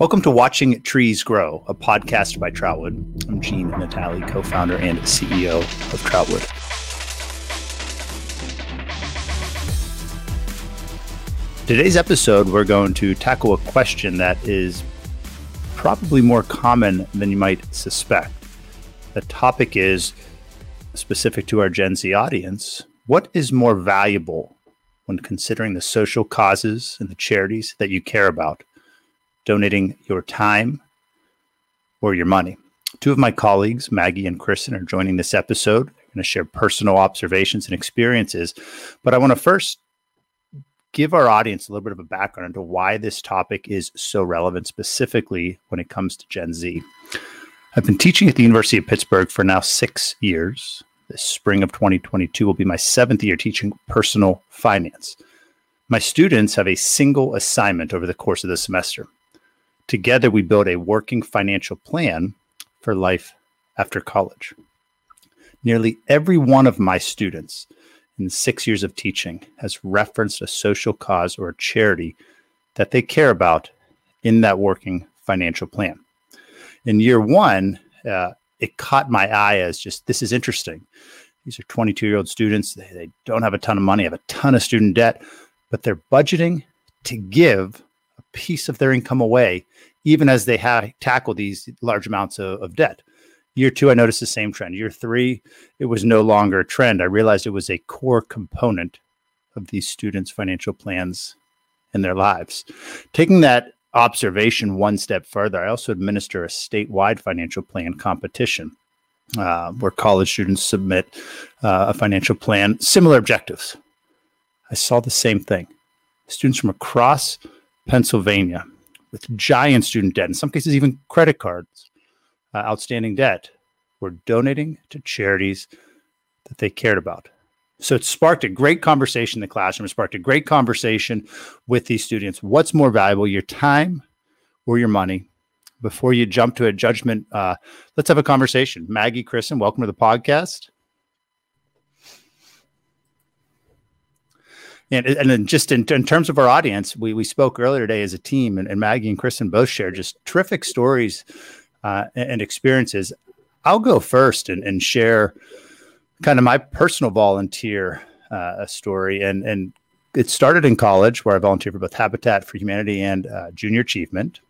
Welcome to Watching Trees Grow, a podcast by Troutwood. I'm Gene Natali, co founder and CEO of Troutwood. Today's episode, we're going to tackle a question that is probably more common than you might suspect. The topic is specific to our Gen Z audience what is more valuable when considering the social causes and the charities that you care about? Donating your time or your money. Two of my colleagues, Maggie and Kristen, are joining this episode. They're going to share personal observations and experiences. But I want to first give our audience a little bit of a background into why this topic is so relevant, specifically when it comes to Gen Z. I've been teaching at the University of Pittsburgh for now six years. This spring of 2022 will be my seventh year teaching personal finance. My students have a single assignment over the course of the semester. Together, we build a working financial plan for life after college. Nearly every one of my students in six years of teaching has referenced a social cause or a charity that they care about in that working financial plan. In year one, uh, it caught my eye as just this is interesting. These are 22 year old students. They, they don't have a ton of money, have a ton of student debt, but they're budgeting to give piece of their income away even as they tackle these large amounts of, of debt. Year two, I noticed the same trend. Year three, it was no longer a trend. I realized it was a core component of these students' financial plans in their lives. Taking that observation one step further, I also administer a statewide financial plan competition uh, where college students submit uh, a financial plan, similar objectives. I saw the same thing. Students from across Pennsylvania with giant student debt, in some cases, even credit cards, uh, outstanding debt, were donating to charities that they cared about. So it sparked a great conversation in the classroom. It sparked a great conversation with these students. What's more valuable, your time or your money? Before you jump to a judgment, uh, let's have a conversation. Maggie, Kristen, welcome to the podcast. And, and then just in, in terms of our audience, we, we spoke earlier today as a team, and, and Maggie and Kristen both shared just terrific stories uh, and, experiences. I'll go first and, and share kind of my personal volunteer uh, story. And, and it started in college where I volunteered for both Habitat for Humanity and uh, Junior Achievement.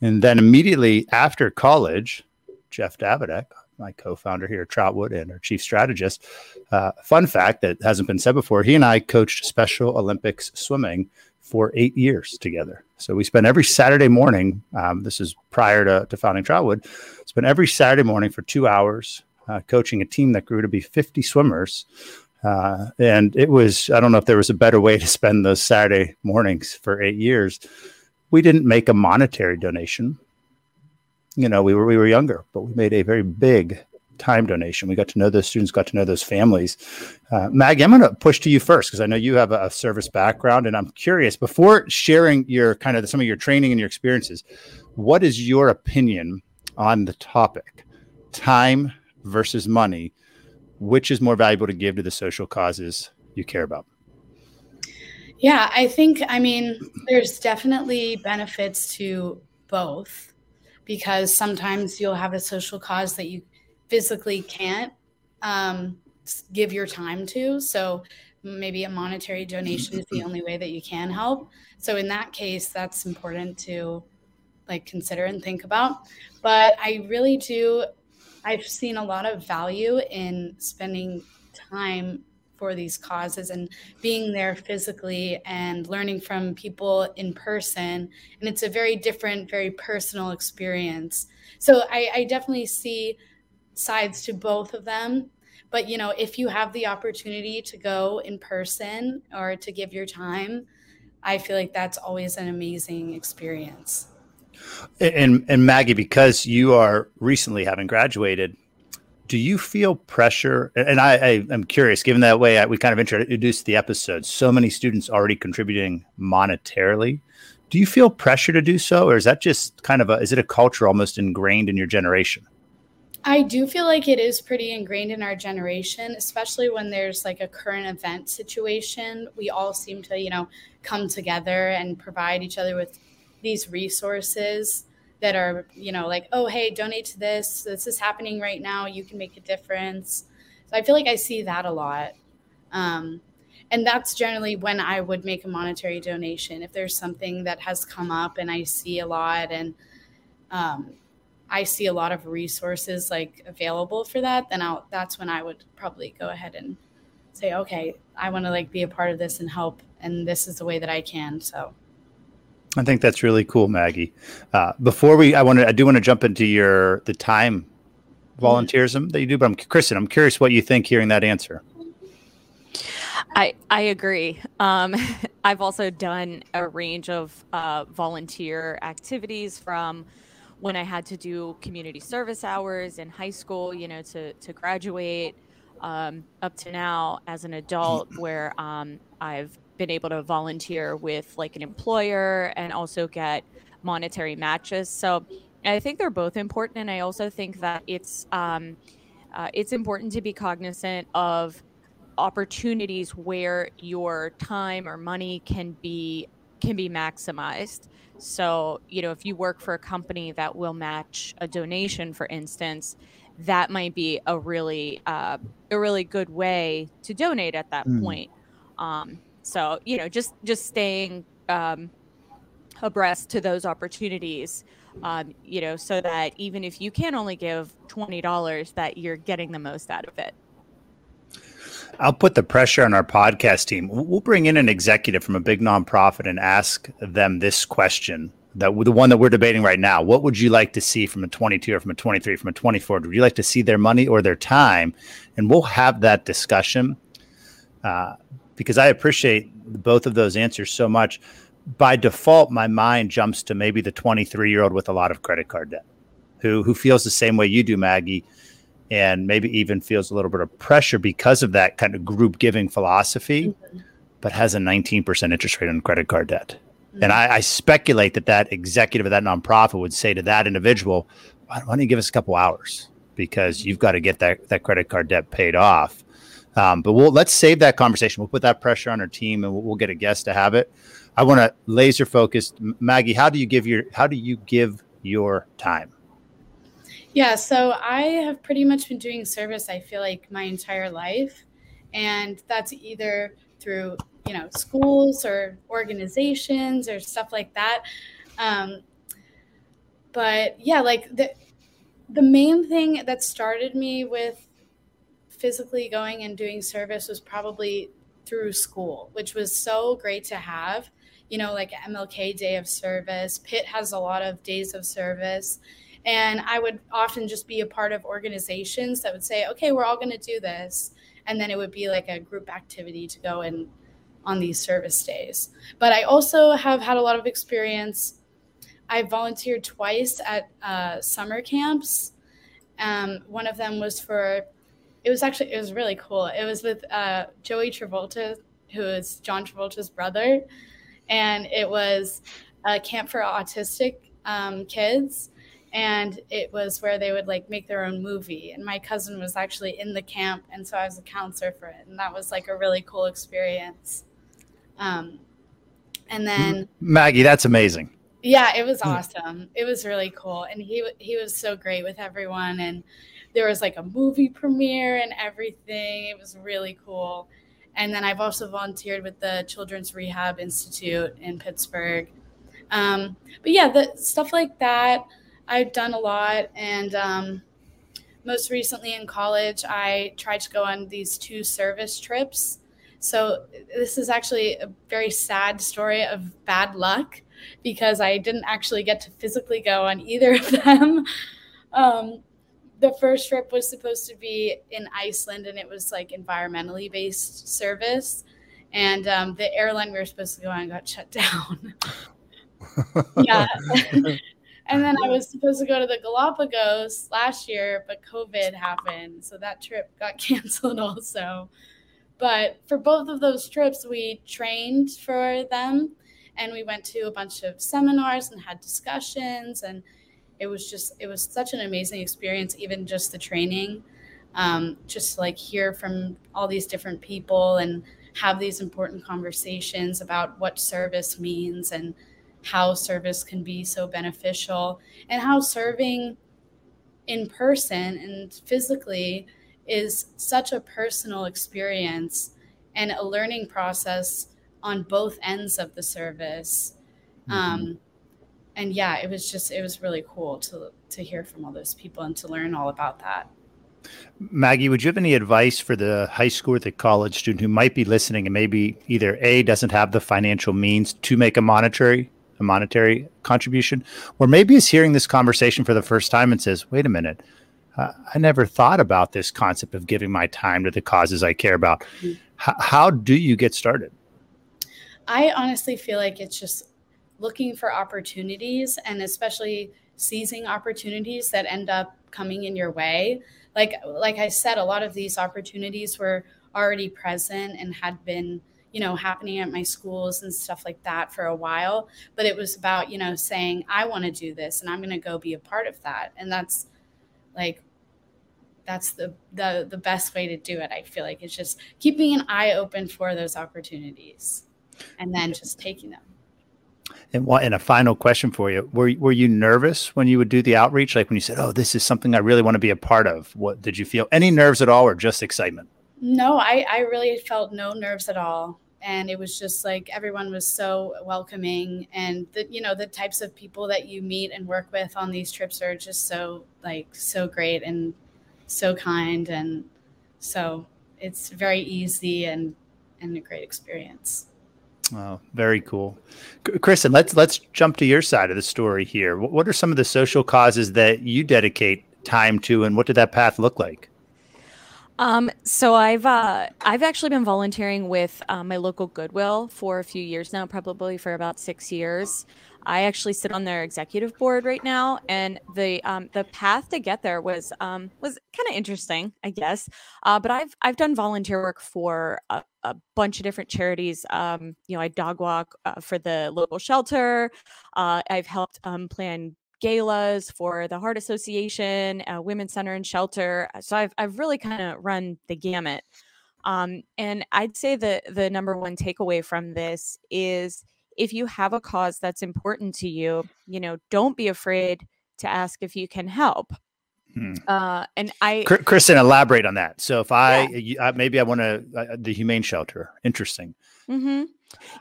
And then immediately after college, Jeff Davidek, my co-founder here Troutwood and our chief strategist. Uh, fun fact that hasn't been said before: he and I coached Special Olympics swimming for eight years together. So we spent every Saturday morning. Um, this is prior to, to founding Troutwood. Spent every Saturday morning for two hours uh, coaching a team that grew to be 50 swimmers. Uh, and it was, I don't know if there was a better way to spend those Saturday mornings for eight years. We didn't make a monetary donation you know, we were we were younger, but we made a very big time donation. We got to know those students, got to know those families. Uh, Maggie, I'm going to push to you first because I know you have a, a, service background, and I'm curious. Before sharing your kind of some of your training and your experiences, what is your opinion on the topic, time versus money? Which is more valuable to give to the social causes you care about? Yeah, I think I mean there's definitely benefits to both because sometimes you'll have a social cause that you physically can't um, give your time to. So maybe a monetary donation is the only way that you can help. So in that case, that's important to like consider and think about. But I really do. I've seen a lot of value in spending time for these causes and being there physically and learning from people in person. And it's a very different, very personal experience. So I, I definitely see sides to both of them. But you know, if you have the opportunity to go in person or to give your time, I feel like that's always an amazing experience. And and Maggie, because you are recently having graduated, do you feel pressure? And I, I am curious, given that way I, we kind of introduced the episode, so many students already contributing monetarily. Do you feel pressure to do so, or is that just kind of a is it a culture almost ingrained in your generation? I do feel like it is pretty ingrained in our generation, especially when there's like a current event situation. We all seem to, you know, come together and provide each other with these resources that are you know like oh hey donate to this. This is happening right now. You can make a difference. So i feel like i see that a lot. Um, and that's generally when i would make a monetary donation if there's something that has come up and i see a lot and um, i see a lot of resources like available for that then i'll that's when i would probably go ahead and say okay i want to like be a part of this and help and this is the way that i can so I think that's really cool, Maggie. Uh, before we, I want to, I do want to jump into your the time volunteerism that you do, but I'm Kristen. I'm curious what you think hearing that answer. I I agree. Um, I've also done a range of uh, volunteer activities from when I had to do community service hours in high school, you know, to to graduate, um, up to now as an adult, where um, I've been able to volunteer with like an employer and also get monetary matches. So I think they're both important, and I also think that it's um, uh, it's important to be cognizant of opportunities where your time or money can be can be maximized. So you know, if you work for a company that will match a donation, for instance, that might be a really uh, a really good way to donate at that mm. point. Um, so you know, just just staying um, abreast to those opportunities, um, you know, so that even if you can only give twenty dollars, that you're getting the most out of it. I'll put the pressure on our podcast team. We'll bring in an executive from a big nonprofit and ask them this question that the one that we're debating right now. What would you like to see from a 22 or from a 23, from a 24? Would you like to see their money or their time? And we'll have that discussion. Uh, because I appreciate both of those answers so much. By default, my mind jumps to maybe the 23 year old with a lot of credit card debt who, who feels the same way you do, Maggie, and maybe even feels a little bit of pressure because of that kind of group giving philosophy, mm-hmm. but has a 19% interest rate on credit card debt. Mm-hmm. And I, I, speculate that that executive of that nonprofit would say to that individual, why don't you give us a couple hours? Because you've got to get that, that credit card debt paid off. Um, but we'll let's save that conversation. We'll put that pressure on our team, and we'll, we'll get a guest to have it. I want to laser focus, Maggie. How do you give your How do you give your time? Yeah, so I have pretty much been doing service. I feel like my entire life, and that's either through you know schools or organizations or stuff like that. Um, but yeah, like the the main thing that started me with physically going and doing service was probably through school, which was so great to have. You know, like MLK Day of Service, Pitt has a lot of days of service. And I would often just be a part of organizations that would say, okay, we're all going to do this. And then it would be like a group activity to go and on these service days. But I also have had a lot of experience. I volunteered twice at uh, summer camps. Um, one of them was for it was actually it was really cool. It was with uh, Joey Travolta, who is John Travolta's brother, and it was a camp for autistic um, kids, and it was where they would like make their own movie. And my cousin was actually in the camp, and so I was a counselor for it, and that was like a really cool experience. Um, and then Maggie, that's amazing. Yeah, it was awesome. It was really cool, and he he was so great with everyone, and there was like a movie premiere and everything. It was really cool. And then I've also volunteered with the Children's Rehab Institute in Pittsburgh. Um, but yeah, the stuff like that, I've done a lot. And um, most recently in college, I tried to go on these two service trips. So this is actually a very sad story of bad luck because I didn't actually get to physically go on either of them. Um, the first trip was supposed to be in Iceland and it was like environmentally based service. And um, the airline we were supposed to go on got shut down. yeah. and then I was supposed to go to the Galapagos last year, but COVID happened. So that trip got canceled also. But for both of those trips, we trained for them and we went to a bunch of seminars and had discussions and it was just it was such an amazing experience even just the training um, just like hear from all these different people and have these important conversations about what service means and how service can be so beneficial and how serving in person and physically is such a personal experience and a learning process on both ends of the service. Mm-hmm. Um, and yeah, it was just it was really cool to to hear from all those people and to learn all about that. Maggie, would you have any advice for the high school or the college student who might be listening and maybe either A doesn't have the financial means to make a monetary a monetary contribution, or maybe is hearing this conversation for the first time and says, "Wait a minute, uh, I never thought about this concept of giving my time to the causes I care about." Mm-hmm. H- how do you get started? I honestly feel like it's just looking for opportunities and especially seizing opportunities that end up coming in your way. Like like I said, a lot of these opportunities were already present and had been you know happening at my schools and stuff like that for a while. But it was about you know saying i want to do this and i'm going to go be a part of that. And that's like that's the, the the best way to do it i feel like it's just keeping an eye open for those opportunities and then just taking them and what and a final question for you. Were were you nervous when you would do the outreach? Like when you said oh this is something i really want to be a part of. What did you feel any nerves at all or just excitement? No i i really felt no nerves at all. And it was just like everyone was so welcoming. And the you know the types of people that you meet and work with on these trips are just so like so great and so kind. And so it's very easy and and a great experience Oh, very cool, Kristen. Let's let's jump to your side of the story here. What, what are some of the social causes that you dedicate time to, and what did that path look like? Um, so I've uh, I've actually been volunteering with uh, my local Goodwill for a few years now, probably for about six years. I actually sit on their executive board right now, and the um, the path to get there was um, was kind of interesting, I guess. Uh, but I've I've done volunteer work for a, a bunch of different charities. Um, you know, I dog walk uh, for the local shelter. Uh, I've helped um, plan galas for the Heart Association, uh, Women's Center and Shelter. So I've I've really kind of run the gamut. Um, and I'd say the the number one takeaway from this is if you have a cause that's important to you, you know, don't be afraid to ask if you can help. Hmm. Uh, and I, Kristen, elaborate on that. So if I, yeah. maybe I want to, uh, the humane shelter, interesting. Mm-hmm.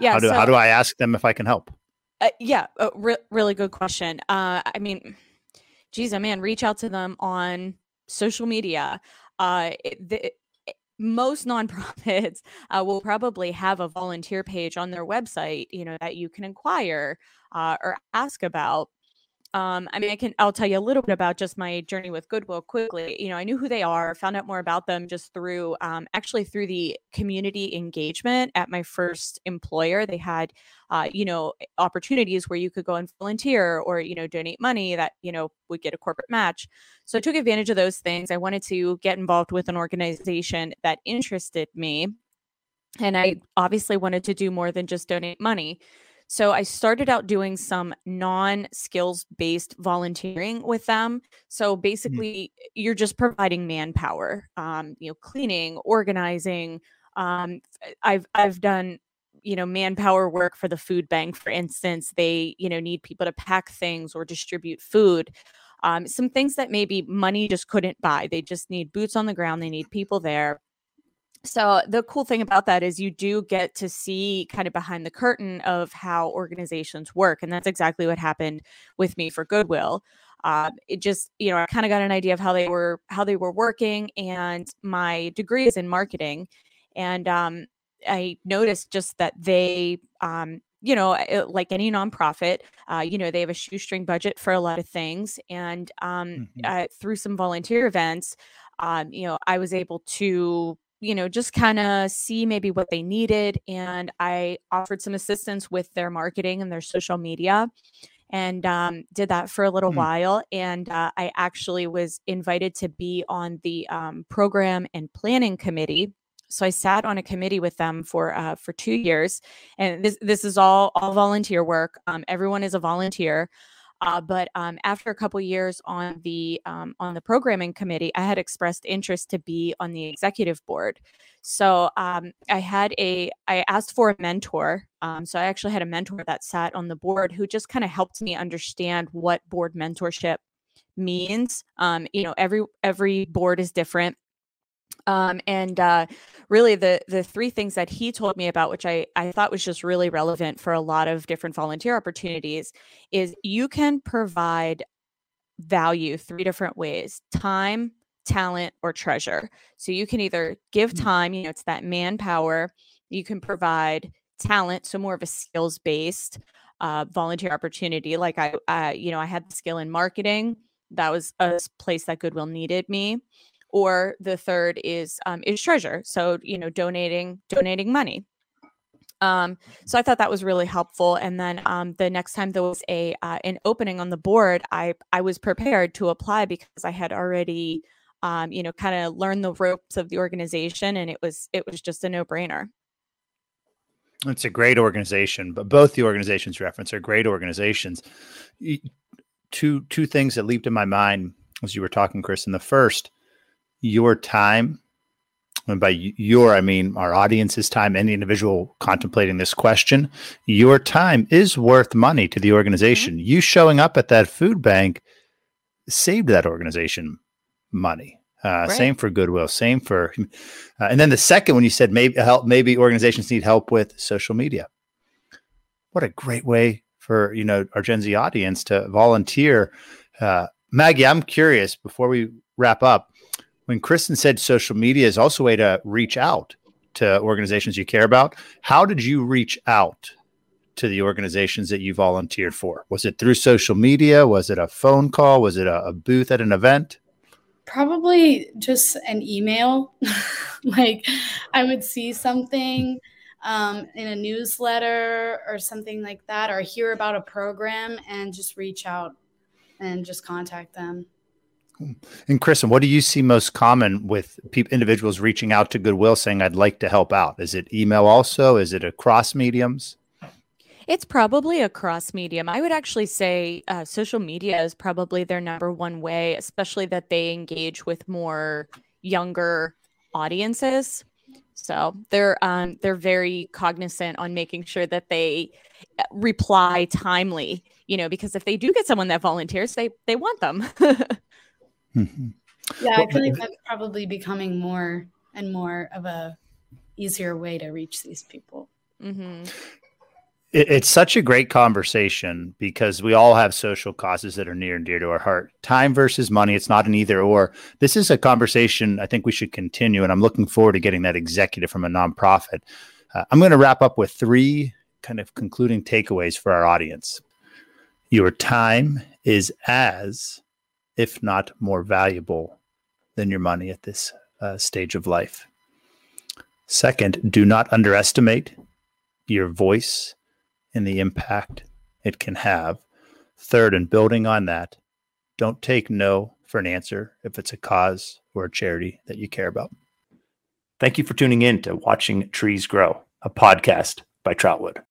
Yeah. How do, so, how do I ask them if I can help? Uh, yeah. Re- really good question. Uh, I mean, geez, I oh man, reach out to them on social media. Uh, the, most nonprofits uh, will probably have a volunteer page on their website you know that you can inquire uh, or ask about um, I mean, I can, I'll tell you a little bit about just my journey with Goodwill quickly. You know, I knew who they are, found out more about them just through, um, actually through the community engagement at my first employer. They had, uh, you know, opportunities where you could go and volunteer or, you know, donate money that, you know, would get a corporate match. So I took advantage of those things. I wanted to get involved with an organization that interested me. And I obviously wanted to do more than just donate money. So I started out doing some non skills based volunteering with them. So mm. basically, mm-hmm. you're just providing manpower, um, you know, cleaning, organizing. Um, I've I've done you know manpower work for the food bank for instance they you know need people to pack things or distribute food um, some things that maybe money just couldn't buy they just need boots on the ground they need people there so the cool thing about that is you do get to see kind of behind the curtain of how organizations work and that's exactly what happened with me for goodwill uh, it just you know i kind of got an idea of how they were how they were working and my degree is in marketing and um, i noticed just that they um, you know like any nonprofit uh, you know they have a shoestring budget for a lot of things and um, mm-hmm. uh, through some volunteer events um, you know i was able to you know, just kind of see maybe what they needed. And I offered some assistance with their marketing and their social media and um, did that for a little mm. while. And uh, I actually was invited to be on the um, program and planning committee. So I sat on a committee with them for uh, for two years, and this this is all all volunteer work. Um, everyone is a volunteer. Uh, but um, after a couple years on the um, on the programming committee, I had expressed interest to be on the executive board. So um, I had a I asked for a mentor. Um, so I actually had a mentor that sat on the board who just kind of helped me understand what board mentorship means. Um, you know, every every board is different um, and uh, really, the the three things that he told me about, which I I thought was just really relevant for a lot of different volunteer opportunities, is you can provide value three different ways: time, talent, or treasure. So you can either give mm. time, you know, it's that manpower. You can provide talent, so more of a skills based uh, volunteer opportunity. Like I, uh, you know, I had the skill in marketing. That was a place that Goodwill needed me or the third is um, is treasure so you know donating donating money um, so I thought that was really helpful. And then um, the next time there was a uh, an opening on the board, I I was prepared to apply because I had already, um, you know, kind of learned the ropes of the organization, and it was it was just a no brainer. It's a great organization, but both the organizations reference are great organizations. Two two things that leaped in my mind as you were talking, Chris. In the first, your time, and by your, I mean our audience's time, any individual contemplating this question, your time is worth money to the organization. Mm-hmm. You showing up at that food bank saved that organization money. Uh, right. Same for Goodwill. Same for, uh, and then the second when you said maybe help, maybe organizations need help with social media. What a great way for you know our Gen Z audience to volunteer. Uh, Maggie, I'm curious before we wrap up when Kristen said social media is also a way to reach out to organizations you care about, how did you reach out to the organizations that you volunteered for? Was it through social media? Was it a phone call? Was it a, a booth at an event? Probably just an email. like I would see something um, in a newsletter or something like that, or hear about a program and just reach out and just contact them. And Kristen, what do you see most common with people, individuals reaching out to Goodwill saying, I'd like to help out? Is it email also? Is it across mediums? It's probably across medium. I would actually say uh, social media is probably their number one way, especially that they engage with more younger audiences. So they're um, they're very cognizant on making sure that they uh, reply timely. You know, because if they do get someone that volunteers, they they want them. Mm-hmm. Yeah, I feel like that's probably becoming more and more of a easier way to reach these people. Mm-hmm. It, it's such a great conversation because we all have social causes that are near and dear to our heart. Time versus money, it's not an either or. This is a conversation I think we should continue, and I'm looking forward to getting that executive from a nonprofit. Uh, I'm going to wrap up with three kind of concluding takeaways for our audience. Your time is as if not more valuable than your money at this uh, stage of life. Second, do not underestimate your voice and the impact it can have. Third, and building on that, don't take no for an answer if it's a cause or a charity that you care about. Thank you for tuning in to Watching Trees Grow, a podcast by Troutwood.